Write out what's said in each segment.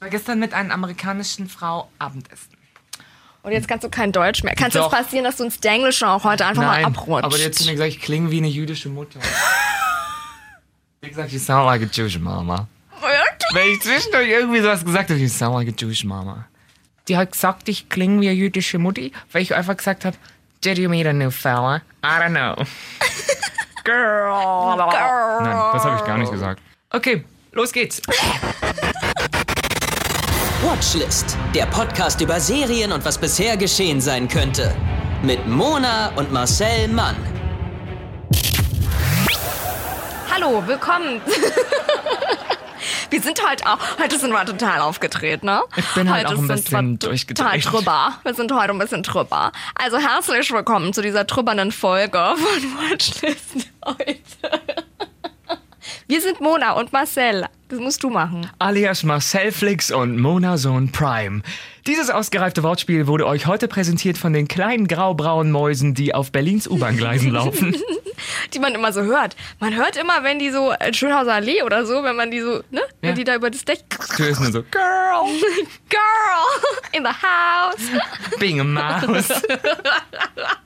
war gestern mit einer amerikanischen Frau Abendessen. Und jetzt kannst du kein Deutsch mehr. Kann es passieren, dass du ins Englische auch heute einfach mal abrutscht? aber jetzt mir gesagt, ich klinge wie eine jüdische Mutter. Wie gesagt, you sound like a Jewish mama. Wenn ich zwischendurch irgendwie sowas gesagt habe, you sound like a Jewish mama. Die hat gesagt, ich klinge wie eine jüdische Mutti, weil ich einfach gesagt habe, did you meet a new fella? I don't know. Girl. Girl. Nein, das habe ich gar nicht gesagt. Okay, los geht's. Watchlist, der Podcast über Serien und was bisher geschehen sein könnte. Mit Mona und Marcel Mann. Hallo, willkommen. Wir sind heute auch, heute sind wir total aufgedreht, ne? Ich bin halt heute auch ein sind bisschen wir durchgedreht. Total drüber. Wir sind heute ein bisschen drüber. Also herzlich willkommen zu dieser trübernden Folge von Watchlist heute. Wir sind Mona und Marcel. Das musst du machen. alias Marcel Flix und Mona Sohn Prime. Dieses ausgereifte Wortspiel wurde euch heute präsentiert von den kleinen graubraunen Mäusen, die auf Berlins U-Bahn-Gleisen laufen. Die man immer so hört. Man hört immer, wenn die so in Schönhauser Allee oder so, wenn man die so, ne? Wenn Ja. die da über das Dach. Du hörst nur so, Girl, Girl in the house. being a mouse.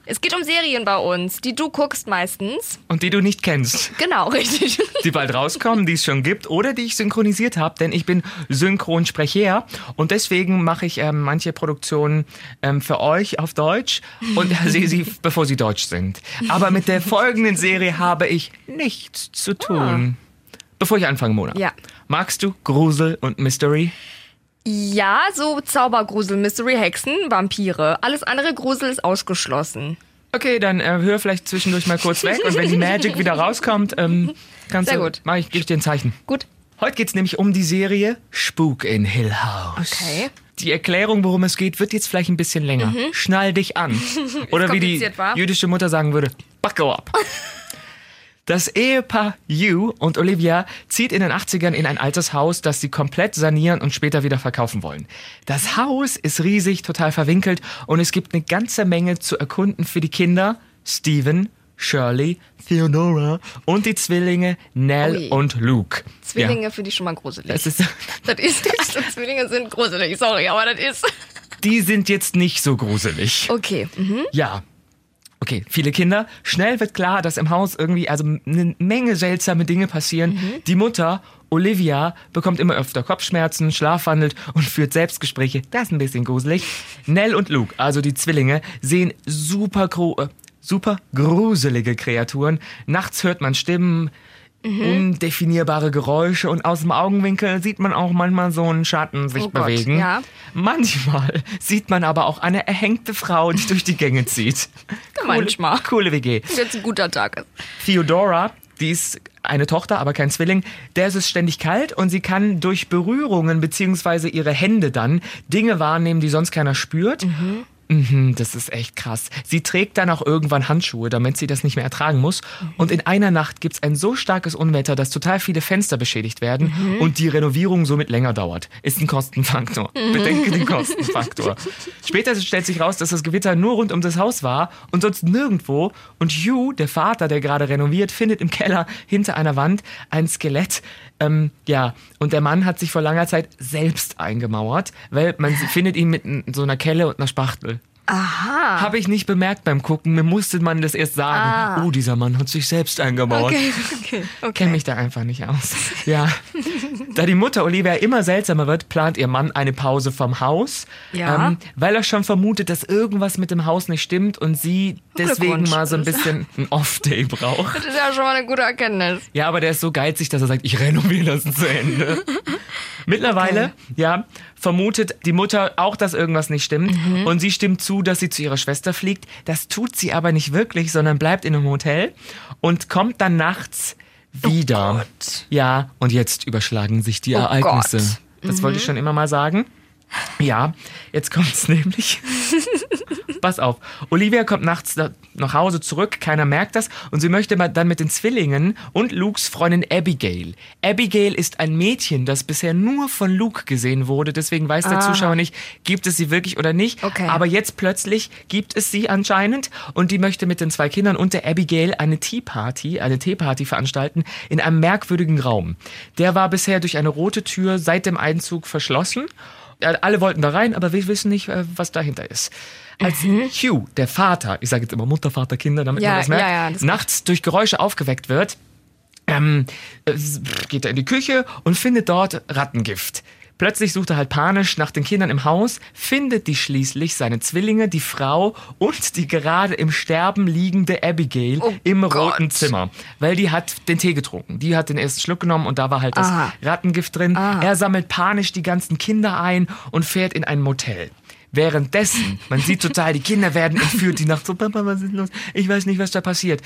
Es geht um Serien bei uns, die du guckst meistens. Und die du nicht kennst. Genau, richtig. Die bald rauskommen, die es schon gibt oder die ich synchronisiert habe, denn ich bin Synchronsprecher und deswegen mache ich ähm, manche Produktionen ähm, für euch auf Deutsch und sehe sie, bevor sie deutsch sind. Aber mit der folgenden Serie habe ich nichts zu tun. Bevor ich anfange, Mona. Ja. Magst du Grusel und Mystery? Ja, so Zaubergrusel, Mystery, Hexen, Vampire. Alles andere Grusel ist ausgeschlossen. Okay, dann äh, hör vielleicht zwischendurch mal kurz weg und wenn die Magic wieder rauskommt, ähm, kannst Sehr du, gut. mach ich, gebe ich dir ein Zeichen. Gut. Heute geht's nämlich um die Serie Spuk in Hill House. Okay. Die Erklärung, worum es geht, wird jetzt vielleicht ein bisschen länger. Schnall dich an. Oder wie die kompliziert, wa? jüdische Mutter sagen würde, buckle up. Das Ehepaar Hugh und Olivia zieht in den 80ern in ein altes Haus, das sie komplett sanieren und später wieder verkaufen wollen. Das Haus ist riesig, total verwinkelt und es gibt eine ganze Menge zu erkunden für die Kinder Stephen, Shirley, Theodora und die Zwillinge Nell Ui. und Luke. Zwillinge finde ich schon mal gruselig. Ja, es ist, das ist, stimmt, Zwillinge sind gruselig, sorry, aber das ist. die sind jetzt nicht so gruselig. Okay. Mhm. Ja. Okay, viele Kinder. Schnell wird klar, dass im Haus irgendwie also eine Menge seltsame Dinge passieren. Die Mutter, Olivia, bekommt immer öfter Kopfschmerzen, schlafwandelt und führt Selbstgespräche. Das ist ein bisschen gruselig. Nell und Luke, also die Zwillinge, sehen super, gro äh, super gruselige Kreaturen. Nachts hört man Stimmen, undefinierbare Geräusche und aus dem Augenwinkel sieht man auch manchmal so einen Schatten sich Oh Gott, bewegen. ja. Manchmal sieht man aber auch eine erhängte Frau, die durch die Gänge zieht. Manchmal. Coole WG. Jetzt ein guter Tag ist. Theodora, die ist eine Tochter, aber kein Zwilling, der ist es ständig kalt und sie kann durch Berührungen beziehungsweise ihre Hände dann Dinge wahrnehmen, die sonst keiner spürt. Mhm, das ist echt krass. Sie trägt dann auch irgendwann Handschuhe, damit sie das nicht mehr ertragen muss. Und in einer Nacht gibt's ein so starkes Unwetter, dass total viele Fenster beschädigt werden und die Renovierung somit länger dauert. Ist ein Kostenfaktor. Bedenke den Kostenfaktor. Später stellt sich raus, dass das Gewitter nur rund um das Haus war und sonst nirgendwo. Und Hugh, der Vater, der gerade renoviert, findet im Keller hinter einer Wand ein Skelett. Ähm, ja, und der Mann hat sich vor langer Zeit selbst eingemauert, weil man findet ihn mit so einer Kelle und einer Spachtel. Aha. Habe ich nicht bemerkt beim Gucken. Mir musste man das erst sagen. Oh, dieser Mann hat sich selbst eingemauert. Okay, okay, okay. Kenne mich da einfach nicht aus. Ja. da die Mutter Olivia immer seltsamer wird, plant ihr Mann eine Pause vom Haus, Ja. ähm, weil er schon vermutet, dass irgendwas mit dem Haus nicht stimmt und sie deswegen mal so ein bisschen ein Off-Day braucht. Das ist ja schon mal eine gute Erkenntnis. Ja, aber der ist so geizig, dass er sagt, ich renoviere das zu Ende. Mittlerweile, ja, vermutet die Mutter auch, dass irgendwas nicht stimmt. Und sie stimmt zu, dass sie zu ihrer Schwester fliegt. Das tut sie aber nicht wirklich, sondern bleibt in einem Hotel und kommt dann nachts wieder. Gott. ja, und jetzt überschlagen sich die Oh Ereignisse. Gott. Das wollte ich schon immer mal sagen. Ja, jetzt kommt's nämlich. Pass auf. Olivia kommt nachts nach Hause zurück, keiner merkt das und sie möchte dann mit den Zwillingen und Lukes Freundin Abigail. Abigail ist ein Mädchen, das bisher nur von Luke gesehen wurde, deswegen weiß der Zuschauer nicht, gibt es sie wirklich oder nicht. Okay. Aber jetzt plötzlich gibt es sie anscheinend und die möchte mit den zwei Kindern und der Abigail eine Tea Party, eine Teeparty veranstalten in einem merkwürdigen Raum. Der war bisher durch eine rote Tür seit dem Einzug verschlossen. Alle wollten da rein, aber wir wissen nicht, äh, was dahinter ist. Als Hugh, der Vater, ich sage jetzt immer Mutter, Vater, Kinder, damit Ja, man das merkt, ja, ja, das- nachts durch Geräusche aufgeweckt wird, ähm, äh, geht er in die Küche und findet dort Rattengift. Plötzlich sucht er halt panisch nach den Kindern im Haus, findet die schließlich, seine Zwillinge, die Frau und die gerade im Sterben liegende Abigail Oh im Gott. roten Zimmer. Weil die hat den Tee getrunken. Die hat den ersten Schluck genommen und da war halt das Aha. Rattengift drin. Er sammelt panisch die ganzen Kinder ein und fährt in ein Motel. Währenddessen, man sieht total, die Kinder werden entführt, die Nacht so, Papa, was ist los? Ich weiß nicht, was da passiert.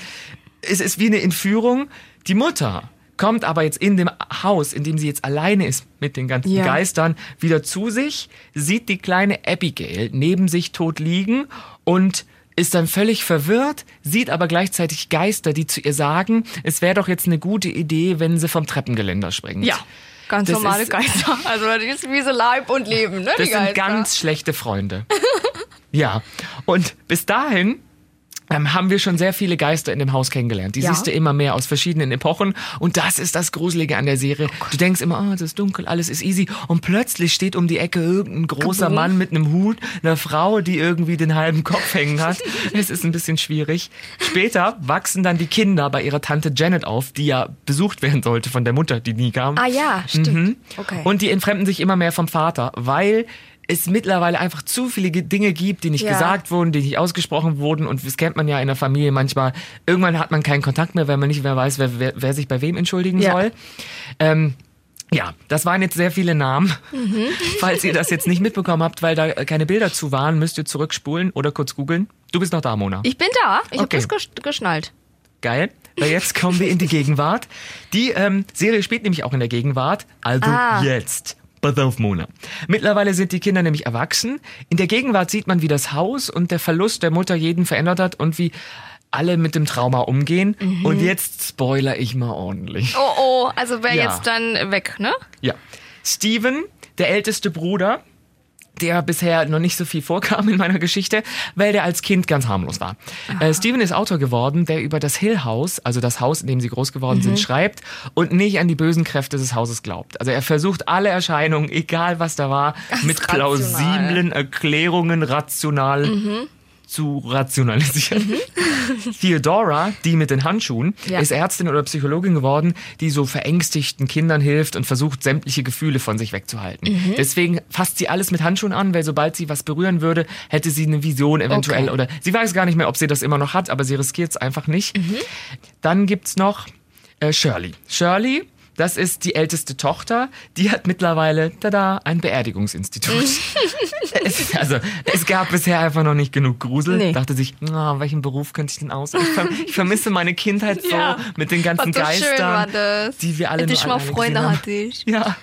Es ist wie eine Entführung. Die Mutter kommt aber jetzt in dem Haus, in dem sie jetzt alleine ist mit den ganzen Ja. Geistern, wieder zu sich, sieht die kleine Abigail neben sich tot liegen und ist dann völlig verwirrt, sieht aber gleichzeitig Geister, die zu ihr sagen, es wäre doch jetzt eine gute Idee, wenn sie vom Treppengeländer springt. Ja. Ganz Das normale ist- Geister. Also das ist wie so Leib und Leben, ne? Das sind ganz schlechte Freunde. ja. Und bis dahin ähm, haben wir schon sehr viele Geister in dem Haus kennengelernt. Die Ja. siehst du immer mehr aus verschiedenen Epochen. Und das ist das Gruselige an der Serie. du denkst immer, oh, es ist dunkel, alles ist easy. Und plötzlich steht um die Ecke irgendein großer. Mann mit einem Hut, einer Frau, die irgendwie den halben Kopf hängen hat. es ist ein bisschen schwierig. Später wachsen dann die Kinder bei ihrer Tante Janet auf, die ja besucht werden sollte von der Mutter, die nie kam. Ah ja, stimmt. Mhm. Okay. Und die entfremden sich immer mehr vom Vater, weil es mittlerweile einfach zu viele Ge- Dinge gibt, die nicht Ja. gesagt wurden, die nicht ausgesprochen wurden. Und das kennt man ja in der Familie manchmal. Irgendwann hat man keinen Kontakt mehr, weil man nicht mehr weiß, wer, wer, wer sich bei wem entschuldigen Ja. soll. Ähm, ja, das waren jetzt sehr viele Namen. Mhm. Falls ihr das jetzt nicht mitbekommen habt, weil da keine Bilder zu waren, müsst ihr zurückspulen oder kurz googeln. Du bist noch da, Mona. ich bin da. Ich Okay. habe das gesch- geschnallt. Geil. Weil jetzt kommen wir in die Gegenwart. Die ähm, Serie spielt nämlich auch in der Gegenwart. Also Ah. jetzt. Auf, Mona. Mittlerweile sind die Kinder nämlich erwachsen. In der Gegenwart sieht man, wie das Haus und der Verlust der Mutter jeden verändert hat und wie alle mit dem Trauma umgehen. Und jetzt spoiler ich mal ordentlich. Oh oh, also wer Ja. jetzt dann weg, ne? Ja. Steven, der älteste Bruder, der bisher noch nicht so viel vorkam in meiner Geschichte, weil der als Kind ganz harmlos war. Äh, Steven ist Autor geworden, der über das Hill House, also das Haus, in dem sie groß geworden Mhm. sind, schreibt und nicht an die bösen Kräfte des Hauses glaubt. Also er versucht alle Erscheinungen, egal was da war, mit rational. plausiblen Erklärungen rational Mhm. Zu rationalisieren. Theodora, die mit den Handschuhen, Ja. ist Ärztin oder Psychologin geworden, die so verängstigten Kindern hilft und versucht, sämtliche Gefühle von sich wegzuhalten. Mhm. Deswegen fasst sie alles mit Handschuhen an, weil sobald sie was berühren würde, hätte sie eine Vision eventuell Okay. oder sie weiß gar nicht mehr, ob sie das immer noch hat, aber sie riskiert es einfach nicht. Mhm. Dann gibt's noch äh, Shirley. Shirley, das ist die älteste Tochter, die hat mittlerweile, tada, ein Beerdigungsinstitut. es, also, es gab bisher einfach noch nicht genug Grusel. Nee. Dachte sich, na, welchen Beruf könnte ich denn aus? Ich, verm ich vermisse meine Kindheit so Ja. mit den ganzen so Geistern, die wir alle Hätte nur ich mal Freunde hatte ich. Ja.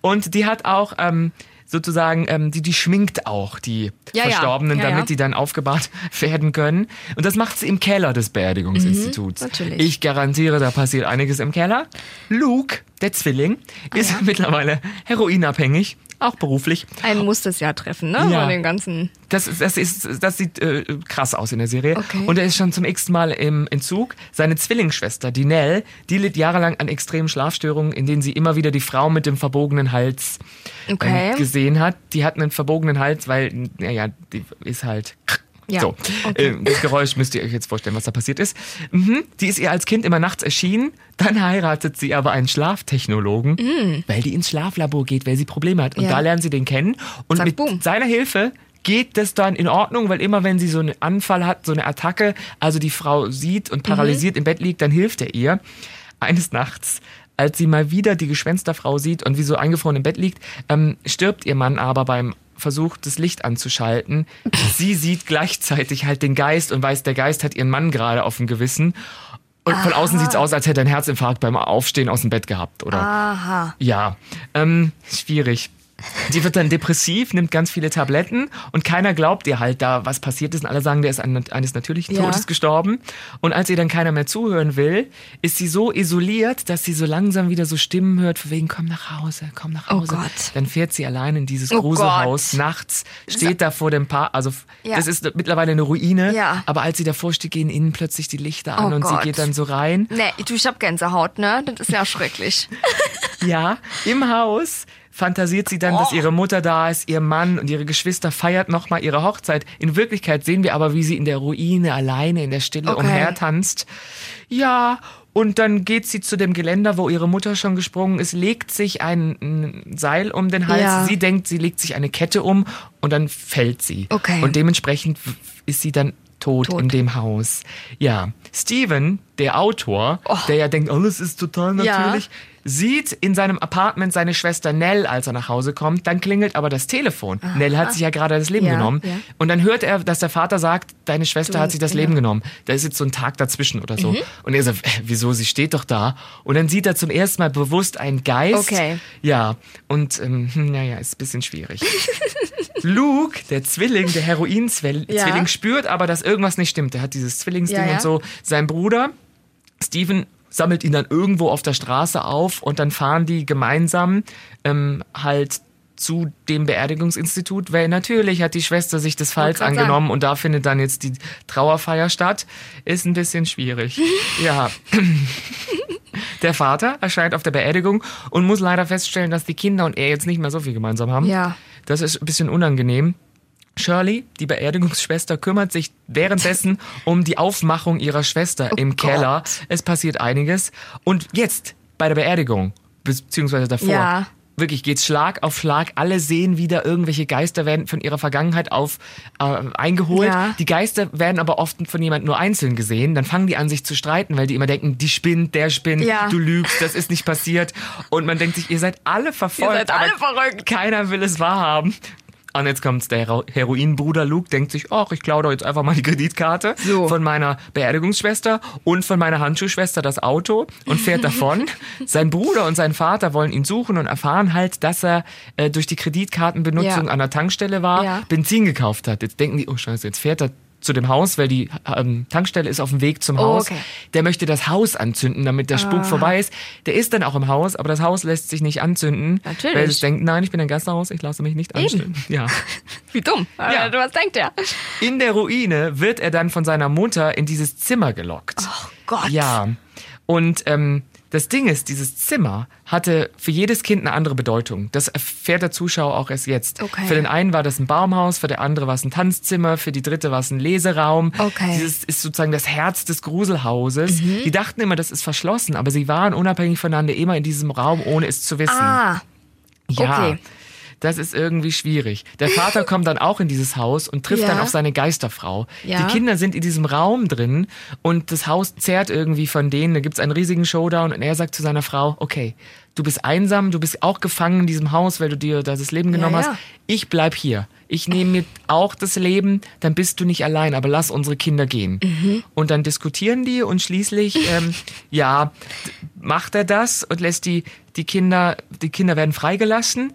Und die hat auch ähm, sozusagen, ähm, die, die schminkt auch die Ja. Verstorbenen, Ja, damit ja. die dann aufgebahrt werden können. Und das macht sie im Keller des Beerdigungsinstituts. Mhm, natürlich. Ich garantiere, da passiert einiges im Keller. Luke, der Zwilling, ist Ah, mittlerweile heroinabhängig, auch beruflich. Einen muss das ja treffen, ne? Ja. Von den ganzen. Das, das, ist, das sieht äh, krass aus in der Serie. Okay. Und er ist schon zum x Mal im Entzug. Seine Zwillingsschwester, die Nell, die litt jahrelang an extremen Schlafstörungen, in denen sie immer wieder die Frau mit dem verbogenen Hals Okay. ähm, gesehen hat. Die hat einen verbogenen Hals, weil, naja, die ist halt. Ja, So, okay. äh, das Geräusch müsst ihr euch jetzt vorstellen, was da passiert ist. Mhm. Die ist ihr als Kind immer nachts erschienen. Dann heiratet sie aber einen Schlaftechnologen, weil die ins Schlaflabor geht, weil sie Probleme hat. Und. Ja. da lernen sie den kennen. Und Zack, mit boom. seiner Hilfe geht das dann in Ordnung, weil immer wenn sie so einen Anfall hat, so eine Attacke, also die Frau sieht und paralysiert im Bett liegt, dann hilft er ihr. Eines Nachts, als sie mal wieder die Gespensterfrau sieht und wie so eingefroren im Bett liegt, ähm, stirbt ihr Mann aber beim Versuch, das Licht anzuschalten. Sie sieht gleichzeitig halt den Geist und weiß, der Geist hat ihren Mann gerade auf dem Gewissen. Und von außen sieht's aus, als hätte er einen Herzinfarkt beim Aufstehen aus dem Bett gehabt, oder? Aha. Ja, ähm, schwierig. Die wird dann depressiv, nimmt ganz viele Tabletten und keiner glaubt ihr halt da, was passiert ist. Und alle sagen, der ist an, eines natürlichen Ja. Todes gestorben. Und als ihr dann keiner mehr zuhören will, ist sie so isoliert, dass sie so langsam wieder so Stimmen hört, von wegen, komm nach Hause, komm nach Oh Hause. Gott. Dann fährt sie allein in dieses Oh Gruselhaus Gott. nachts, steht da vor dem Paar, also Ja. das ist mittlerweile eine Ruine, Ja. aber als sie davor steht, gehen innen plötzlich die Lichter an Oh und Gott. sie geht dann so rein. Nee, du, ich hab Gänsehaut, ne? Das ist ja schrecklich. Ja, im Haus fantasiert sie dann, Oh. dass ihre Mutter da ist, ihr Mann und ihre Geschwister feiert nochmal ihre Hochzeit. In Wirklichkeit sehen wir aber, wie sie in der Ruine alleine in der Stille Okay. umhertanzt. Ja, und dann geht sie zu dem Geländer, wo ihre Mutter schon gesprungen ist, legt sich ein, ein Seil um den Hals. Ja. Sie denkt, sie legt sich eine Kette um und dann fällt sie. Okay. Und dementsprechend ist sie dann tot, Tot. in dem Haus. Ja, Steven, der Autor, der ja denkt, alles ist total Oh. Ja. Sieht in seinem Apartment seine Schwester Nell, als er nach Hause kommt. Dann klingelt aber das Telefon. Nell hat sich ja gerade das Leben Ja, genommen. ja. Und dann hört er, dass der Vater sagt, deine Schwester Du, hat sich das genau. Leben genommen. Da ist jetzt so ein Tag dazwischen oder Mhm. so. Und er sagt, äh, wieso, sie steht doch da. Und dann sieht er zum ersten Mal bewusst einen Geist. Okay. Ja, und ähm, hm, naja, ist ein bisschen schwierig. Luke, der Zwilling, der Heroin-Zwilling, Ja. spürt aber, dass irgendwas nicht stimmt. Er hat dieses Zwillingsding und so. Sein Bruder, Steven, sammelt ihn dann irgendwo auf der Straße auf und dann fahren die gemeinsam ähm, halt zu dem Beerdigungsinstitut, weil natürlich hat die Schwester sich des Falls angenommen und da findet dann jetzt die Trauerfeier statt. Ist ein bisschen schwierig. ja. Der Vater erscheint auf der Beerdigung und muss leider feststellen, dass die Kinder und er jetzt nicht mehr so viel gemeinsam haben. Ja. Das ist ein bisschen unangenehm. Shirley, die Beerdigungsschwester, kümmert sich währenddessen um die Aufmachung ihrer Schwester im Oh Gott. Keller. Es passiert einiges. Und jetzt bei der Beerdigung, beziehungsweise davor, Ja. wirklich geht's Schlag auf Schlag. Alle sehen wieder irgendwelche Geister werden von ihrer Vergangenheit auf äh, eingeholt. Ja. Die Geister werden aber oft von jemand nur einzeln gesehen. Dann fangen die an, sich zu streiten, weil die immer denken, die spinnt, der spinnt, Ja. du lügst, das ist nicht passiert. Und man denkt sich, ihr seid alle verfolgt. Ihr seid alle verrückt. Keiner will es wahrhaben. Und jetzt kommt's, der Hero- Heroinbruder Luke denkt sich, ach, ich klaue doch jetzt einfach mal die Kreditkarte So. von meiner Beerdigungsschwester und von meiner Handschuhschwester das Auto und fährt davon. sein Bruder und sein Vater wollen ihn suchen und erfahren halt, dass er äh, durch die Kreditkartenbenutzung Ja. an der Tankstelle war, Ja. Benzin gekauft hat. Jetzt denken die, oh scheiße, jetzt fährt er zu dem Haus, weil die ähm, Tankstelle ist auf dem Weg zum Oh, Haus. okay. Der möchte das Haus anzünden, damit der Spuk vorbei ist. Der ist dann auch im Haus, aber das Haus lässt sich nicht anzünden. Natürlich. Weil es denkt, nein, ich bin ein Gasthaus, ich lasse mich nicht anzünden. Ja. Wie dumm. Ja. Ja. Was denkt der? In der Ruine wird er dann von seiner Mutter in dieses Zimmer gelockt. Oh Gott. Ja. Und ähm, das Ding ist, dieses Zimmer hatte für jedes Kind eine andere Bedeutung. Das erfährt der Zuschauer auch erst jetzt. Okay. Für den einen war das ein Baumhaus, für den andere war es ein Tanzzimmer, für die dritte war es ein Leseraum. Okay. Mhm. Dieses ist sozusagen das Herz des Gruselhauses. Die dachten immer, das ist verschlossen, aber sie waren unabhängig voneinander immer in diesem Raum, ohne es zu wissen. Ah, Ja. Okay. Das ist irgendwie schwierig. Der Vater kommt dann auch in dieses Haus und trifft Ja. dann auf seine Geisterfrau. Ja. Die Kinder sind in diesem Raum drin und das Haus zehrt irgendwie von denen. Da gibt's einen riesigen Showdown und er sagt zu seiner Frau, okay, du bist einsam, du bist auch gefangen in diesem Haus, weil du dir das Leben genommen ja. hast. Ich bleib hier. Ich nehme mir auch das Leben, dann bist du nicht allein, aber lass unsere Kinder gehen. Mhm. Und dann diskutieren die und schließlich, ähm, ja, macht er das und lässt die, die Kinder, die Kinder werden freigelassen.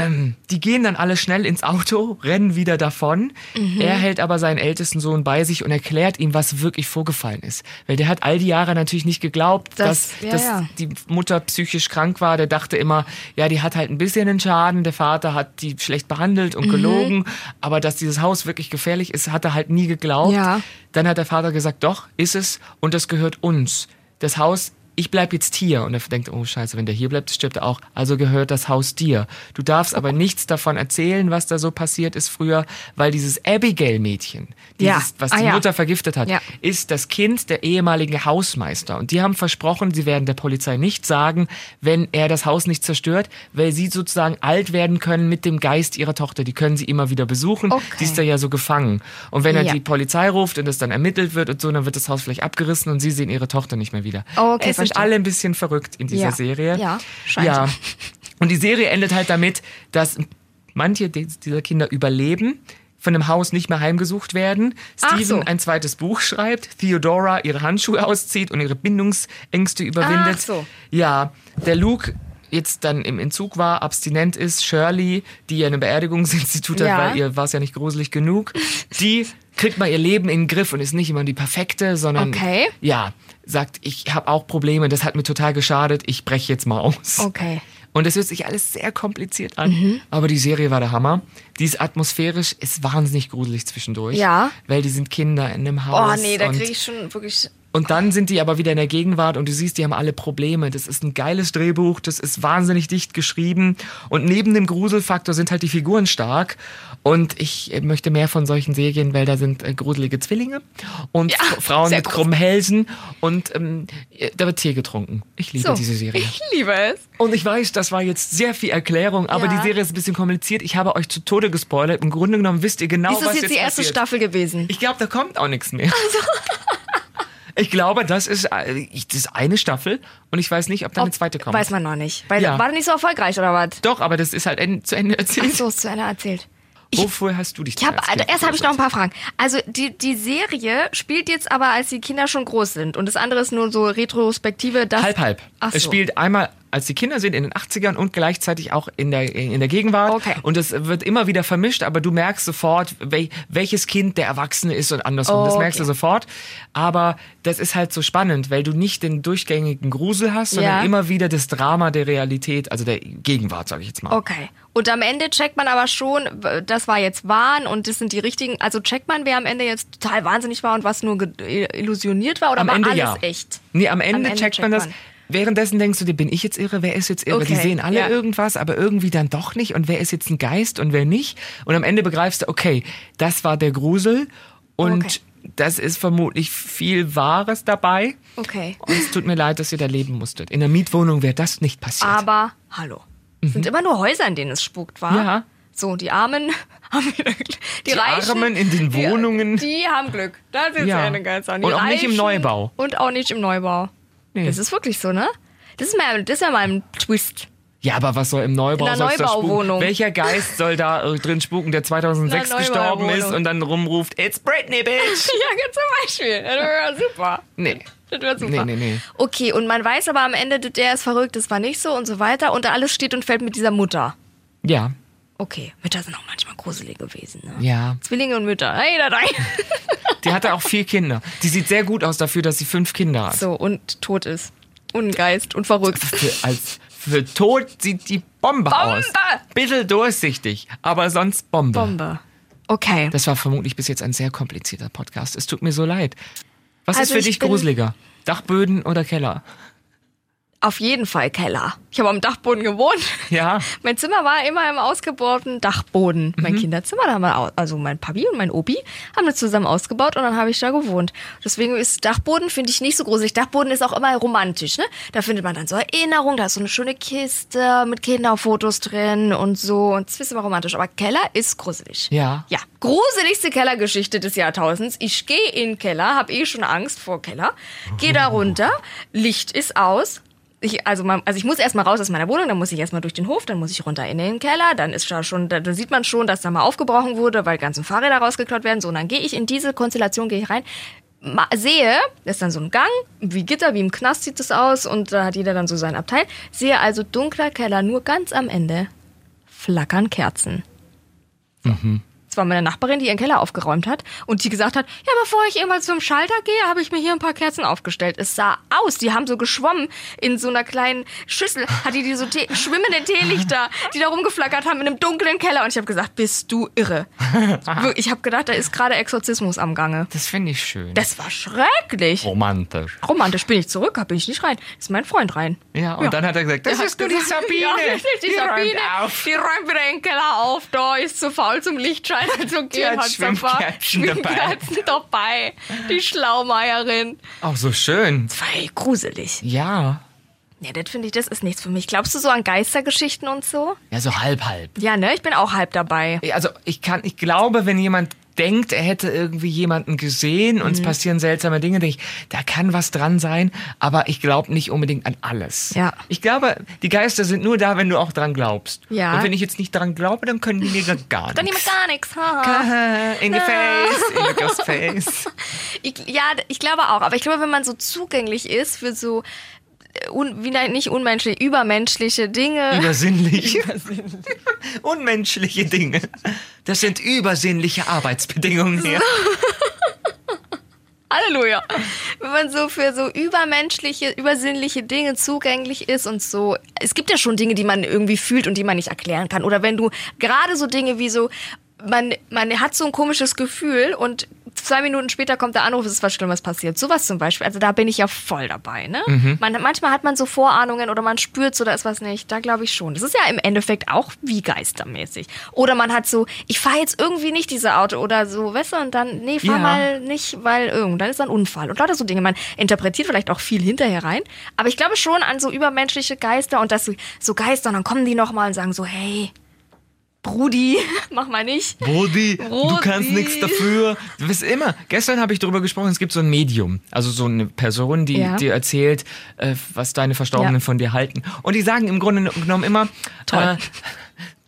Ähm, die gehen dann alle schnell ins Auto, rennen wieder davon. Mhm. Er hält aber seinen ältesten Sohn bei sich und erklärt ihm, was wirklich vorgefallen ist. Weil der hat all die Jahre natürlich nicht geglaubt, Das- dass, ja, dass ja. die Mutter psychisch krank war. Der dachte immer, ja, die hat halt ein bisschen einen Schaden. Der Vater hat die schlecht behandelt Mhm. und gelogen. Aber dass dieses Haus wirklich gefährlich ist, hat er halt nie geglaubt. Ja. Dann hat der Vater gesagt, doch, ist es und das gehört uns. Das Haus, ich bleib jetzt hier. Und er denkt, oh scheiße, wenn der hier bleibt, stirbt er auch. Also gehört das Haus dir. Du darfst aber nichts davon erzählen, was da so passiert ist früher, weil dieses Abigail-Mädchen, Ja. was Ah, die ja. Mutter vergiftet hat, Ja. ist das Kind der ehemaligen Hausmeister. Und die haben versprochen, sie werden der Polizei nicht sagen, wenn er das Haus nicht zerstört, weil sie sozusagen alt werden können mit dem Geist ihrer Tochter. Die können sie immer wieder besuchen. Okay. Die ist da ja so gefangen. Und wenn er die Polizei ruft und es dann ermittelt wird und so, dann wird das Haus vielleicht abgerissen und sie sehen ihre Tochter nicht mehr wieder. Okay, es sind alle ein bisschen verrückt in dieser Ja. Serie. Ja, scheint. Ja. Und die Serie endet halt damit, dass manche di- dieser Kinder überleben, von dem Haus nicht mehr heimgesucht werden, Steven so. ein zweites Buch schreibt, Theodora ihre Handschuhe auszieht und ihre Bindungsängste überwindet. Ach so. Ja, der Luke jetzt dann im Entzug war, abstinent ist, Shirley, die ja eine Beerdigungsinstitut hat, Ja. weil ihr war es ja nicht gruselig genug, die kriegt mal ihr Leben in den Griff und ist nicht immer die perfekte, sondern Okay. ja, sagt, ich habe auch Probleme, das hat mir total geschadet, ich breche jetzt mal aus. Okay. Und es hört sich alles sehr kompliziert an, aber die Serie war der Hammer. Die ist atmosphärisch, ist wahnsinnig gruselig zwischendurch. Ja. Weil die sind Kinder in einem Oh Haus. nee, da kriege ich schon wirklich. Und dann sind die aber wieder in der Gegenwart und du siehst, die haben alle Probleme. Das ist ein geiles Drehbuch, das ist wahnsinnig dicht geschrieben. Und neben dem Gruselfaktor sind halt die Figuren stark. Und ich äh, möchte mehr von solchen Serien, weil da sind äh, gruselige Zwillinge und Ja, Frauen mit krummen Hälsen und ähm, äh, da wird Tee getrunken. Ich liebe So, diese Serie. ich liebe es. Und ich weiß, das war jetzt sehr viel Erklärung, aber Ja. die Serie ist ein bisschen kompliziert. Ich habe euch zu Tode gespoilert. Im Grunde genommen wisst ihr genau, Ist das was jetzt jetzt die erste passiert. Staffel gewesen? Ich glaube, da kommt auch nichts mehr. Ich glaube, das ist, äh, das ist eine Staffel und ich weiß nicht, ob da eine zweite kommt. Weiß man noch nicht. Weil, Ja. War das nicht so erfolgreich oder was? Doch, aber das ist halt zu Ende Ach erzählt. so, ist zu Ende erzählt. Ich, Wofür hast du dich ich hab, also erst habe ich noch ein paar Fragen. Also die, die Serie spielt jetzt aber, als die Kinder schon groß sind. Und das andere ist nur so Retrospektive. Das, Halb, halb. Ach Es so. spielt einmal, als die Kinder sind, in den 80ern und gleichzeitig auch in der, in der Gegenwart. Okay. Und es wird immer wieder vermischt, aber du merkst sofort, wel, welches Kind der Erwachsene ist und andersrum. Oh, Das merkst okay. du sofort. Aber das ist halt so spannend, weil du nicht den durchgängigen Grusel hast, sondern Ja. immer wieder das Drama der Realität, also der Gegenwart, sage ich jetzt mal. Okay. Und am Ende checkt man aber schon, das war jetzt Wahn und das sind die richtigen. Also checkt man, wer am Ende jetzt total wahnsinnig war und was nur illusioniert war oder Am war Ende alles ja. echt? Nee, am Ende, Ende checkt, checkt man das. man. Währenddessen denkst du dir, bin ich jetzt irre, wer ist jetzt irre? Die Okay, sehen alle ja. irgendwas, aber irgendwie dann doch nicht. Und wer ist jetzt ein Geist und wer nicht? Und am Ende begreifst du, okay, das war der Grusel und Okay. das ist vermutlich viel Wahres dabei. Okay. Und es tut mir leid, dass ihr da leben musstet. In der Mietwohnung wäre das nicht passiert. Aber, hallo. Es sind immer nur Häuser, in denen es spukt, war? Mhm. Ja. So, die Armen haben wieder Glück. Die, Die Reichen, Armen in den Wohnungen. Die, die haben Glück. Da sind Ja. sie eine ganz an. Die Und auch nicht im Reichen Neubau. Und auch nicht im Neubau. Nee. Das ist wirklich so, ne? Das ist mal, das ist ja mal ein Twist. Ja, aber was soll im Neubau In soll's da spuken? Welcher Geist soll da äh, drin spuken, der 2006 In der gestorben ist und dann rumruft, It's Britney, bitch! ja, zum Beispiel. Das wäre super. Nee. Das wäre super. Nee, nee, nee. Okay, und man weiß aber am Ende, der ist verrückt, das war nicht so und so weiter. Und alles steht und fällt mit dieser Mutter. Ja, Okay, Mütter sind auch manchmal gruselig gewesen. Ne? ja. Zwillinge und Mütter. Hey, da rein. Die hatte auch vier Kinder. Die sieht sehr gut aus dafür, dass sie fünf Kinder hat. So, und tot ist. Und Geist und verrückt. Für, als, für tot sieht die Bombe, aus. Bisschen durchsichtig, aber sonst Bombe. Bombe. Okay. Das war vermutlich bis jetzt ein sehr komplizierter Podcast. Es tut mir so leid. Was Also ist für ich dich gruseliger? Dachböden oder Keller? Auf jeden Fall Keller. Ich habe am Dachboden gewohnt. Ja. Mein Zimmer war immer im ausgebauten Dachboden. Mein Mhm. Kinderzimmer, da haben wir, also mein Papi und mein Opi haben das zusammen ausgebaut und dann habe ich da gewohnt. Deswegen ist Dachboden, finde ich, nicht so gruselig. Dachboden ist auch immer romantisch, ne? Da findet man dann so Erinnerungen, da ist so eine schöne Kiste mit Kinderfotos drin und so. Und das ist immer romantisch. Aber Keller ist gruselig. Ja. Ja, gruseligste Kellergeschichte des Jahrtausends. Ich gehe in den Keller, habe eh schon Angst vor Keller, gehe da runter, Licht ist aus. Ich, also, man, also ich muss erstmal raus aus meiner Wohnung, dann muss ich erstmal durch den Hof, dann muss ich runter in den Keller, dann ist da schon, da, sieht man schon, dass da mal aufgebrochen wurde, weil ganzen Fahrräder rausgeklaut werden. So, und dann gehe ich in diese Konstellation, gehe ich rein, sehe, das ist dann so ein Gang, wie Gitter, wie im Knast sieht es aus und da hat jeder dann so sein Abteil. Sehe also dunkler Keller, nur ganz am Ende flackern Kerzen. Das war meine Nachbarin, die ihren Keller aufgeräumt hat und die gesagt hat, ja, bevor ich immer zum Schalter gehe, habe ich mir hier ein paar Kerzen aufgestellt. Es sah aus, die haben so geschwommen in so einer kleinen Schüssel, hat die, die so Tee, schwimmende Teelichter, die da rumgeflackert haben in einem dunklen Keller und ich habe gesagt, bist du irre. Ich habe gedacht, da ist gerade Exorzismus am Gange. Das finde ich schön. Das war schrecklich. romantisch. Romantisch bin ich zurück, bin ich nicht rein. Ist mein Freund rein. Ja, und dann hat er gesagt, das Der ist nur die gesagt, Sabine. Ja, die, räumt Sabine. auf. Die räumt wieder den Keller auf. Da ist zu faul zum Lichtscheiner zu gehen. hat Schwimmkerzen dabei. Dabei. Die Schlaumeierin. Auch so schön. Das war ey, gruselig. Ja. Ja, das finde ich, das ist nichts für mich. Glaubst du so an Geistergeschichten und so? Ja, so halb, halb. Ja, ne? Ich bin auch halb dabei. Also ich kann, ich glaube, wenn jemand denkt, er hätte irgendwie jemanden gesehen Mhm. und es passieren seltsame Dinge, denke ich, da kann was dran sein, aber ich glaube nicht unbedingt an alles. Ja. Ich glaube, die Geister sind nur da, wenn du auch dran glaubst. Ja. Und wenn ich jetzt nicht dran glaube, dann können die mir gar Dann nichts. niemand gar nichts. In the face, in the face. Ich, ja, ich glaube auch. Aber ich glaube, wenn man so zugänglich ist für so un, wie nein, nicht unmenschlich, übermenschliche Dinge. Übersinnlich. Unmenschliche Dinge. Das sind übersinnliche Arbeitsbedingungen hier. Halleluja. Wenn man so für so übermenschliche, übersinnliche Dinge zugänglich ist und so. Es gibt ja schon Dinge, die man irgendwie fühlt und die man nicht erklären kann. Oder wenn du gerade so Dinge wie so, man, man hat so ein komisches Gefühl und zwei Minuten später kommt der Anruf, es ist was Schlimmes passiert. Sowas zum Beispiel. Also da bin ich ja voll dabei. Ne? Man, manchmal hat man so Vorahnungen oder man spürt so, da ist was nicht. Da glaube ich schon. Das ist ja im Endeffekt auch wie geistermäßig. Oder man hat so, ich fahre jetzt irgendwie nicht diese Auto oder so, weißt du, und dann, nee, fahr Ja. mal nicht, weil irgendwann ist ein Unfall. Und lauter so Dinge. Man interpretiert vielleicht auch viel hinterher rein. Aber ich glaube schon an so übermenschliche Geister und dass so- so Geister und dann kommen die nochmal und sagen so, hey, Brudi, mach mal nicht. Brody, du Brody. kannst nichts dafür. Du wirst immer. Gestern habe ich darüber gesprochen, es gibt so ein Medium. Also so eine Person, die Ja. dir erzählt, äh, was deine Verstorbenen Ja. von dir halten. Und die sagen im Grunde genommen immer, Toll. Äh,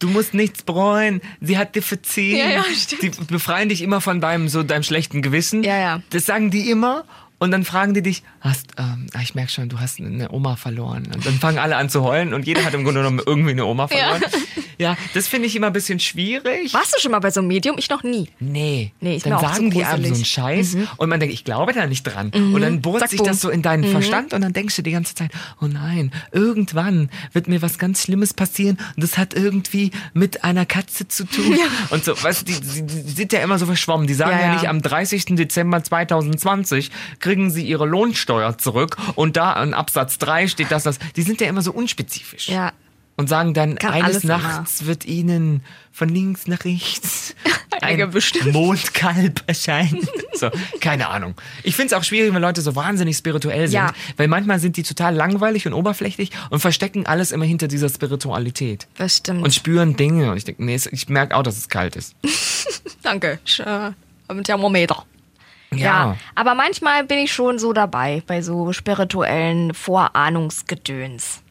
du musst nichts bereuen. Sie hat dir verziehen. Ja, ja, stimmt. Die befreien dich immer von deinem, so deinem schlechten Gewissen. Ja, ja. Das sagen die immer. Und dann fragen die dich, hast, ähm, ah, ich merke schon, du hast eine Oma verloren. Und dann fangen alle an zu heulen und jeder hat im Grunde genommen irgendwie eine Oma verloren. Ja, das finde ich immer ein bisschen schwierig. Warst du schon mal bei so einem Medium? Ich noch nie. Nee, Nee, ist dann sagen die einem so einen. Scheiß und man denkt, ich glaube da nicht dran. Und dann bohrt Zack, sich das so in deinen Verstand und dann denkst du die ganze Zeit, oh nein, irgendwann wird mir was ganz Schlimmes passieren und das hat irgendwie mit einer Katze zu tun. Und so, weißt du, die, die, die sind ja immer so verschwommen. Die sagen Ja, ja, ja. nicht, am 30. Dezember 2020 kriegen sie ihre Lohnsteuer zurück und da an Absatz 3 steht das, das. Die sind ja immer so unspezifisch. Ja. Und sagen dann, Kann eines alles immer. Nachts wird ihnen von links nach rechts ein. Mondkalb erscheinen. So, keine Ahnung. Ich finde es auch schwierig, wenn Leute so wahnsinnig spirituell sind, Ja. weil manchmal sind die total langweilig und oberflächlich und verstecken alles immer hinter dieser Spiritualität. Das stimmt. Und spüren Dinge. Und ich denke, nee, ich merke auch, dass es kalt ist. Danke. Ich, äh, Thermometer. Ja. Ja, aber manchmal bin ich schon so dabei bei so spirituellen Vorahnungsgedöns.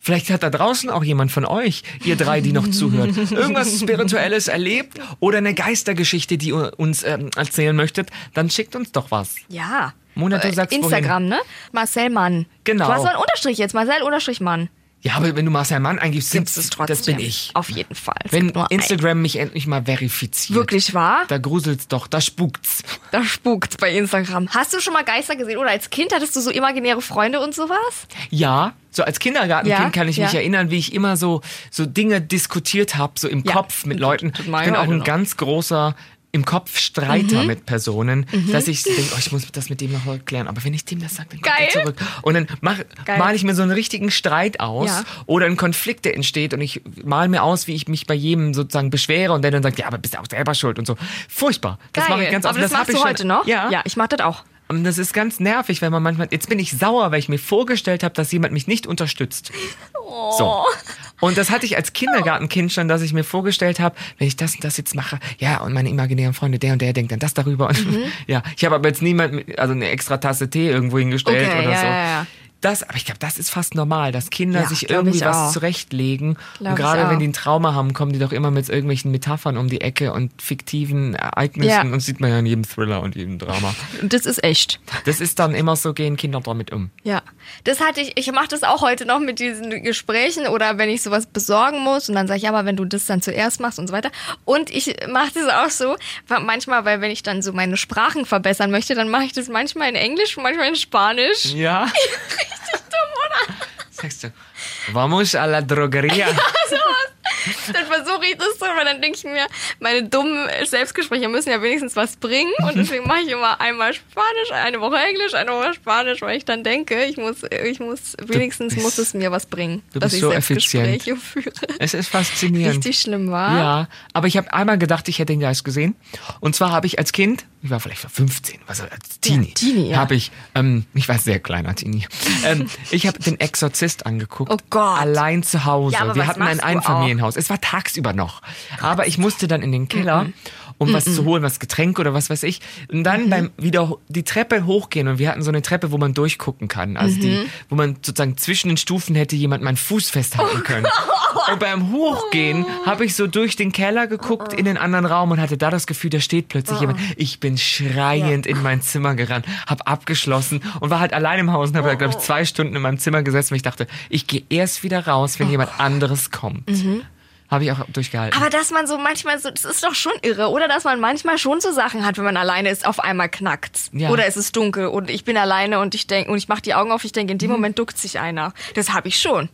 Vielleicht hat da draußen auch jemand von euch, ihr drei, die noch zuhört, irgendwas Spirituelles erlebt oder eine Geistergeschichte, die ihr uns ähm, erzählen möchtet, dann schickt uns doch was. Ja. Mona, du Äh, sagst Instagram, ne? Marcel Mann. Genau. Du hast so einen Unterstrich jetzt. Marcel Unterstrich Mann. Ja, aber wenn du Marcel Mann eingibst, sind, Gibt's es trotzdem. das bin ich. Auf jeden Fall. Es Wenn Instagram mich endlich mal verifiziert. Wirklich wahr? Da gruselt's doch, da spukt's. Da spukt's bei Instagram. Hast du schon mal Geister gesehen? Oder als Kind hattest du so imaginäre Freunde und sowas? Ja, so als Kindergartenkind Ja, kann ich mich ja. erinnern, wie ich immer so, so Dinge diskutiert habe, so im Ja. Kopf mit Leuten. Ich bin auch ein ganz großer im Kopf Streiter Mhm. mit Personen, dass ich denke, oh, ich muss das mit dem noch klären. Aber wenn ich dem das sage, dann kommt Geil. er zurück. Und dann mach, male ich mir so einen richtigen Streit aus Ja. oder einen Konflikt, der entsteht und ich male mir aus, wie ich mich bei jedem sozusagen beschwere und der dann sagt, ja, aber bist du auch selber schuld und so. Furchtbar. Das mache ich ganz oft. Aber das, hab machst ich du heute noch? Ja. Ja, ich mach das auch. Und das ist ganz nervig, wenn man manchmal. Jetzt bin ich sauer, weil ich mir vorgestellt habe, dass jemand mich nicht unterstützt. So. Und das hatte ich als Kindergartenkind schon, dass ich mir vorgestellt habe, wenn ich das und das jetzt mache, ja, und meine imaginären Freunde, der und der denkt dann das darüber. Und, Ja, ich habe aber jetzt niemand, mit- also eine extra Tasse Tee irgendwo hingestellt Okay, oder ja, so. ja, ja. Das, aber ich glaube, das ist fast normal, dass Kinder Ja, sich irgendwie was zurechtlegen. Glaub und gerade wenn die ein Trauma haben, kommen die doch immer mit irgendwelchen Metaphern um die Ecke und fiktiven Ereignissen. Ja. Und das sieht man ja in jedem Thriller und jedem Drama. Und das ist echt. Das ist dann immer so, gehen Kinder damit um. Ja, das hatte ich, ich mache das auch heute noch mit diesen Gesprächen oder wenn ich sowas besorgen muss und dann sage ich, ja, aber wenn du das dann zuerst machst und so weiter. Und ich mache das auch so, manchmal, weil wenn ich dann so meine Sprachen verbessern möchte, dann mache ich das manchmal in Englisch, manchmal in Spanisch. Ja. Richtig dumm, oder? Sagst du, vamos a la drogeria. Dann versuche ich das so, weil dann denke ich mir, meine dummen Selbstgespräche müssen ja wenigstens was bringen und deswegen mache ich immer einmal Spanisch, eine Woche Englisch, eine Woche Spanisch, weil ich dann denke, ich muss, ich muss, wenigstens bist- muss es mir was bringen, du dass bist ich so Selbstgespräche führe. Es ist faszinierend. Richtig schlimm war. Ja, aber ich habe einmal gedacht, ich hätte den Geist gesehen. Und zwar habe ich als Kind, ich war vielleicht 15, was als Teenie, Ja, Teenie, ja. habe ich, ähm, ich war sehr kleiner Teenie, ähm, ich habe den Exorzist angeguckt. Oh Gott. Allein zu Hause. Ja, Wir hatten ein machst Einfamilienhaus. Es war tagsüber noch. Aber ich musste dann in den Keller um was zu holen, was Getränk oder was weiß ich. Und dann Mhm. beim wieder die Treppe hochgehen und wir hatten so eine Treppe, wo man durchgucken kann. Also die, Mhm. wo man sozusagen zwischen den Stufen hätte jemand meinen Fuß festhalten können. Und beim Hochgehen habe ich so durch den Keller geguckt in den anderen Raum und hatte da das Gefühl, da steht plötzlich jemand. Ich bin schreiend in mein Zimmer gerannt, habe abgeschlossen und war halt allein im Haus und habe, glaube ich, zwei Stunden in meinem Zimmer gesessen, weil ich dachte, ich gehe erst wieder raus, wenn jemand anderes kommt. Habe ich auch durchgehalten. Aber dass man so manchmal so, das ist doch schon irre, oder? Dass man manchmal schon so Sachen hat, wenn man alleine ist, auf einmal knackt. Ja. Oder es ist dunkel und ich bin alleine und ich denke, und ich mache die Augen auf, ich denke, Mhm. in dem Moment duckt sich einer. Das habe ich schon.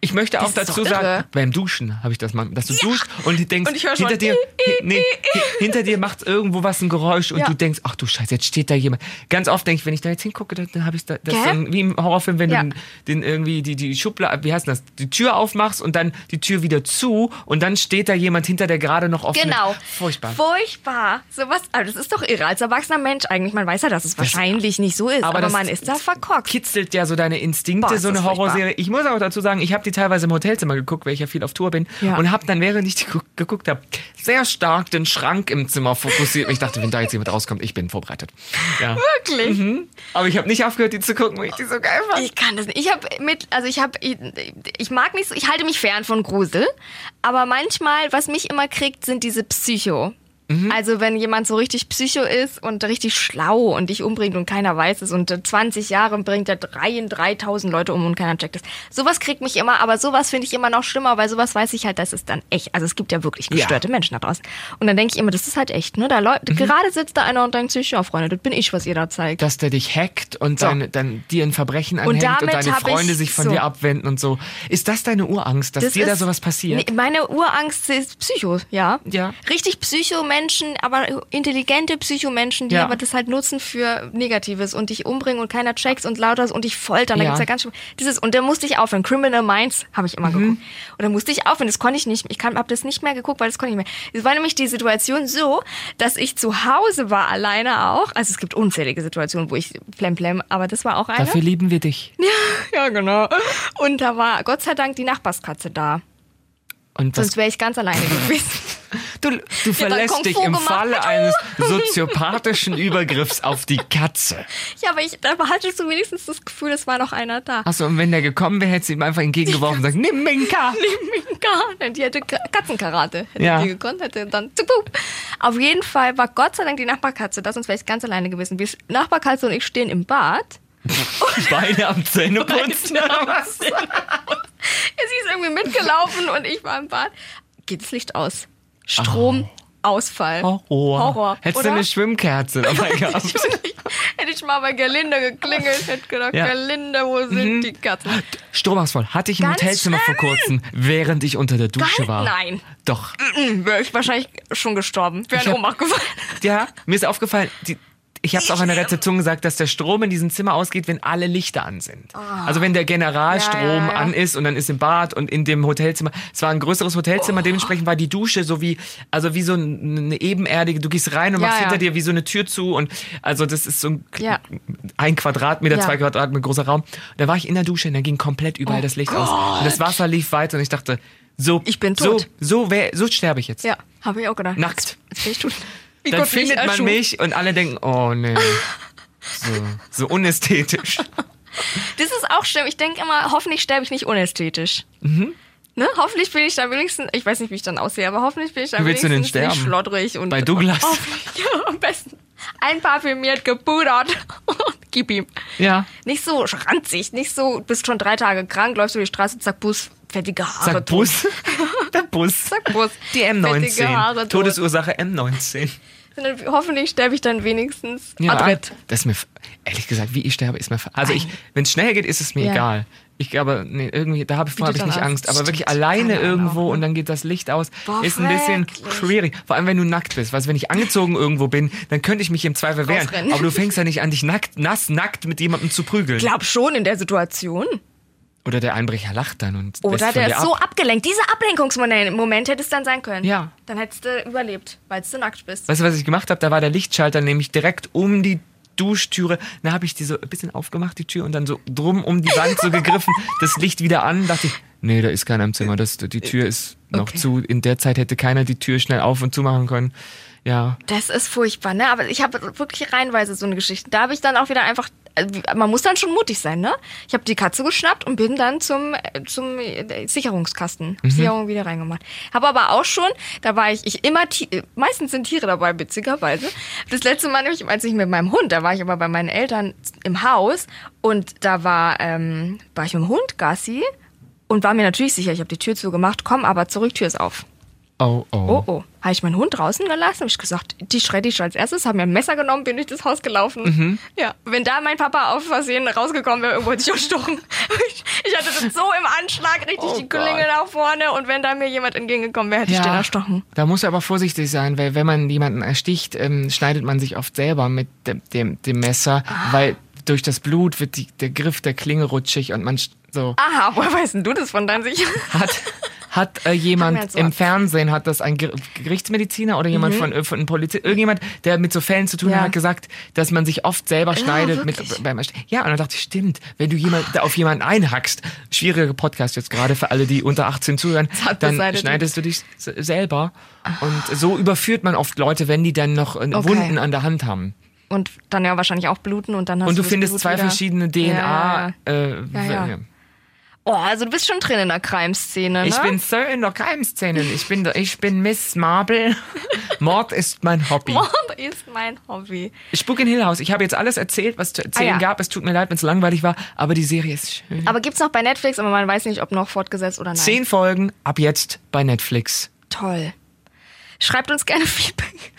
Ich möchte auch Das ist dazu sagen, beim Duschen habe ich das mal, dass du duschst und du denkst, Und hör schon, hinter dir, nee, hi- hinter dir macht irgendwo was ein Geräusch und Ja. du denkst, ach du Scheiße, jetzt steht da jemand. Ganz oft denke ich, wenn ich da jetzt hingucke, dann, dann habe ich da, das Gell? dann wie im Horrorfilm, wenn Ja. du den, den irgendwie die, die Schublade, wie heißt das, die Tür aufmachst und dann die Tür wieder zu und dann steht da jemand hinter, der gerade noch offen Genau. Furchtbar. Furchtbar. Sowas, also das ist doch irre. Als erwachsener Mensch eigentlich, man weiß ja, dass es wahrscheinlich nicht so ist, aber, das man ist da verkockt. kitzelt ja so deine Instinkte, Boah, ist so eine das. Horrorserie. Ich muss auch dazu sagen, ich habe die teilweise im Hotelzimmer geguckt, weil ich ja viel auf Tour bin Ja. und habe dann, während ich die gu- geguckt habe, sehr stark den Schrank im Zimmer fokussiert. Ich dachte, wenn da jetzt jemand rauskommt, ich bin vorbereitet. Ja. Wirklich. Aber ich habe nicht aufgehört, die zu gucken, weil ich die so geil fand. Ich kann das nicht. Ich habe mit, also ich habe, ich, ich mag nicht so, ich halte mich fern von Grusel, aber manchmal, was mich immer kriegt, sind diese Psycho. Mhm. Also wenn jemand so richtig Psycho ist und richtig schlau und dich umbringt und keiner weiß es und 20 Jahre bringt er drei in 3000 Leute um und keiner checkt es. Sowas kriegt mich immer, aber sowas finde ich immer noch schlimmer, weil sowas weiß ich halt, das ist dann echt. Also es gibt ja wirklich gestörte Menschen da draußen. Und dann denke ich immer, das ist halt echt, ne? Da Leute, Mhm. gerade sitzt da einer und denkt sich, ja Freunde, das bin ich, was ihr da zeigt. Dass der dich hackt und So. deine, dann dir ein Verbrechen anhängt und, damit deine Freunde ich sich von so- dir abwenden und so. Ist das deine Urangst, dass Das dir da sowas passiert? Nee, meine Urangst ist Psycho, ja. Ja. Richtig Psycho-Menschen, aber intelligente Psycho-Menschen, die Ja. aber das halt nutzen für Negatives und dich umbringen und keiner checks und lauter und dich foltern. Da Ja. gibt's ja ganz schön. Dieses, und da musste ich aufhören. Criminal Minds habe ich immer Mhm. geguckt. Und da musste ich aufhören. Das konnte ich nicht. Ich habe das nicht mehr geguckt, weil das konnte ich nicht mehr. Es war nämlich die Situation so, dass ich zu Hause war, alleine auch. Also es gibt unzählige Situationen, wo ich plemplem, aber das war auch eine. Dafür lieben wir dich. ja, genau. Und da war Gott sei Dank die Nachbarskatze da. Sonst wäre ich ganz alleine gewesen. Du, du verlässt dich im gemacht. Falle eines soziopathischen Übergriffs auf die Katze. Ja, aber ich, da hattest du wenigstens das Gefühl, es war noch einer da. Achso, und wenn der gekommen wäre, hätte sie ihm einfach entgegengeworfen und gesagt, nimm Minka. Minka. Die hätte Ka- Katzenkarate. Hätte Ja. die gekonnt, hätte dann. Auf jeden Fall war Gott sei Dank die Nachbarkatze da, sonst wäre ich ganz alleine gewesen. Wir, Nachbarkatze und ich stehen im Bad. Beide am Zähneputzen. oder was? Ja, sie ist irgendwie mitgelaufen und ich war im Bad. Geht das Licht aus? Stromausfall. Horror. Horror. Hättest oder? du eine Schwimmkerze dabei gehabt. Hätte ich mal bei Gerlinde geklingelt, hätte gedacht, Ja. Gerlinde, wo sind die Katzen? Stromausfall hatte ich im Ganz Hotelzimmer vor kurzem, während ich unter der Dusche Ganz- war. nein. Doch. Wäre ich wahrscheinlich schon gestorben. Wäre Ich in Ohnmacht gefallen. Ja, mir ist aufgefallen, die, ich habe es auch an der Rezeption gesagt, dass der Strom in diesem Zimmer ausgeht, wenn alle Lichter an sind. Also wenn der Generalstrom Ja, ja, ja. an ist und dann ist im Bad und in dem Hotelzimmer. Es war ein größeres Hotelzimmer, dementsprechend war die Dusche so wie, also wie so ein- eine ebenerdige, du gehst rein und machst hinter dir wie so eine Tür zu und also das ist so ein, ein Quadratmeter, zwei Quadratmeter großer Raum. Da war ich in der Dusche und da ging komplett überall das Licht aus. Und das Wasser lief weiter und ich dachte, so, Oh Ich bin so, tot. so, wär, so sterbe ich jetzt. Ja, habe ich auch gedacht. Nackt. Jetzt bin ich tot. Wie Dann findet man mich und alle denken, oh nee. So, so unästhetisch. Das ist auch schlimm. Ich denke immer, hoffentlich sterbe ich nicht unästhetisch. Mhm. Ne? Hoffentlich bin ich da wenigstens, ich weiß nicht, wie ich dann aussehe, aber hoffentlich bin ich da willst du denn wenigstens nicht schlottrig und Bei Douglas? Und, ja, am besten. Einparfümiert, gepudert und gib ihm. Ja. Nicht so ranzig, nicht so, bist schon drei Tage krank, läufst über die Straße, zack, Bus, fettige Haare. Tot. Bus. Der Bus. Sag Bus. Die Fettige Haare M19. tot. Todesursache M19. Dann Hoffentlich sterbe ich dann wenigstens Ja, adrett. das ist mir, ehrlich gesagt, wie ich sterbe, ist mir, also ich, wenn es schnell geht, ist es mir Ja. egal. Ich glaube, nee, irgendwie, da habe ich, hab ich nicht Angst-. Aber wirklich alleine irgendwo und dann geht das Licht aus, Boah, ist ein bisschen schrecklich. schwierig. Vor allem, wenn du nackt bist. Weißt, du, wenn ich angezogen irgendwo bin, dann könnte ich mich im Zweifel wehren. Aber du fängst ja nicht an, dich nackt, nass, nackt mit jemandem zu prügeln. Glaub schon in der Situation. Oder der Einbrecher lacht dann und Oder der ist so ab. abgelenkt. Dieser Ablenkungsmoment hätte es dann sein können. Ja. Dann hättest du überlebt, weil du nackt bist. Weißt du, was ich gemacht habe? Da war der Lichtschalter nämlich direkt um die Duschtüre. Da habe ich die so ein bisschen aufgemacht, die Tür, und dann so drum um die Wand so gegriffen, das Licht wieder an. Dachte ich, nee, da ist keiner im Zimmer. Das, die Tür ist noch Okay. zu. In der Zeit hätte keiner die Tür schnell auf und zu machen können. Ja. Das ist furchtbar, ne? Aber ich habe wirklich reihenweise so eine Geschichte. Da habe ich dann auch wieder einfach. Also, Man muss dann schon mutig sein, ne? Ich habe die Katze geschnappt und bin dann zum, äh, zum äh, Sicherungskasten. Mhm. Sicherung wieder reingemacht. Habe aber auch schon, da war ich, ich immer, äh, meistens sind Tiere dabei, witzigerweise. Das letzte Mal nämlich, als ich mit meinem Hund, da war ich aber bei meinen Eltern im Haus und da war, ähm, war ich mit dem Hund Gassi und war mir natürlich sicher, ich habe die Tür zugemacht, komm aber zurück, Tür ist auf. Oh, oh. Oh, oh. Habe ich meinen Hund draußen gelassen? Habe ich gesagt, die schredde ich als erstes, habe mir ein Messer genommen, bin durch das Haus gelaufen. Mhm. Ja, wenn da mein Papa auf Versehen rausgekommen wäre, irgendwo hätte ich erstochen. Ich, ich hatte das so im Anschlag, richtig Oh die Klinge Gott. nach vorne und wenn da mir jemand entgegengekommen wäre, hätte ich den erstochen. Da muss er aber vorsichtig sein, weil wenn man jemanden ersticht, ähm, schneidet man sich oft selber mit dem, dem, dem Messer, Ah. weil durch das Blut wird die, der Griff der Klinge rutschig und man so Aha, woher weißt denn du das von deinem Sicher? hat hat äh, jemand im Fernsehen hat das ein Ger Gerichtsmediziner oder jemand von, äh, von einem Polizist irgendjemand der mit so Fällen zu tun Mhm. Ja. hat gesagt dass man sich oft selber schneidet mit wirklich? beim ja und dann dachte ich stimmt wenn du jemand auf jemanden einhackst schwieriger Podcast jetzt gerade für alle die unter 18 zuhören dann schneidest du dich selber und so überführt man oft Leute wenn die dann noch äh, Okay. Wunden an der Hand haben Und dann ja wahrscheinlich auch bluten und dann hast und du das findest Blut zwei wieder. verschiedene DNA Ja. Äh, Ja, ja. Oh, also du bist schon drin in der Crime-Szene, ne? Ich bin so in der Crime-Szene. Ich bin, ich bin Miss Marble. Mord ist mein Hobby. Mord ist mein Hobby. Spuk in Hill House. Ich habe jetzt alles erzählt, was zu erzählen Ah, ja. gab. Es tut mir leid, wenn es langweilig war, aber die Serie ist schön. Aber gibt's noch bei Netflix, aber man weiß nicht, ob noch fortgesetzt oder nein. Zehn Folgen ab jetzt bei Netflix. Toll. Schreibt uns gerne Feedback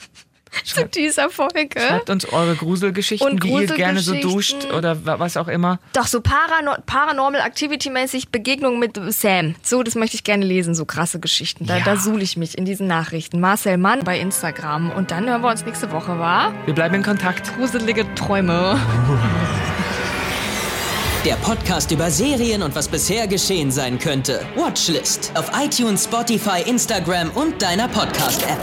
zu dieser Folge. Schreibt uns eure Gruselgeschichten, Und wie ihr gerne so Gruselgeschichten. duscht oder wa- was auch immer. Doch so Parano Paranormal Activity-mäßig Begegnung mit Sam. So, das möchte ich gerne lesen, so krasse Geschichten. Da, Ja. da suhle ich mich in diesen Nachrichten. Marcel Mann bei Instagram. Und dann hören wir uns nächste Woche, wa? Wir bleiben in Kontakt. Gruselige Träume. Der Podcast über Serien und was bisher geschehen sein könnte. Watchlist auf iTunes, Spotify, Instagram und deiner Podcast-App.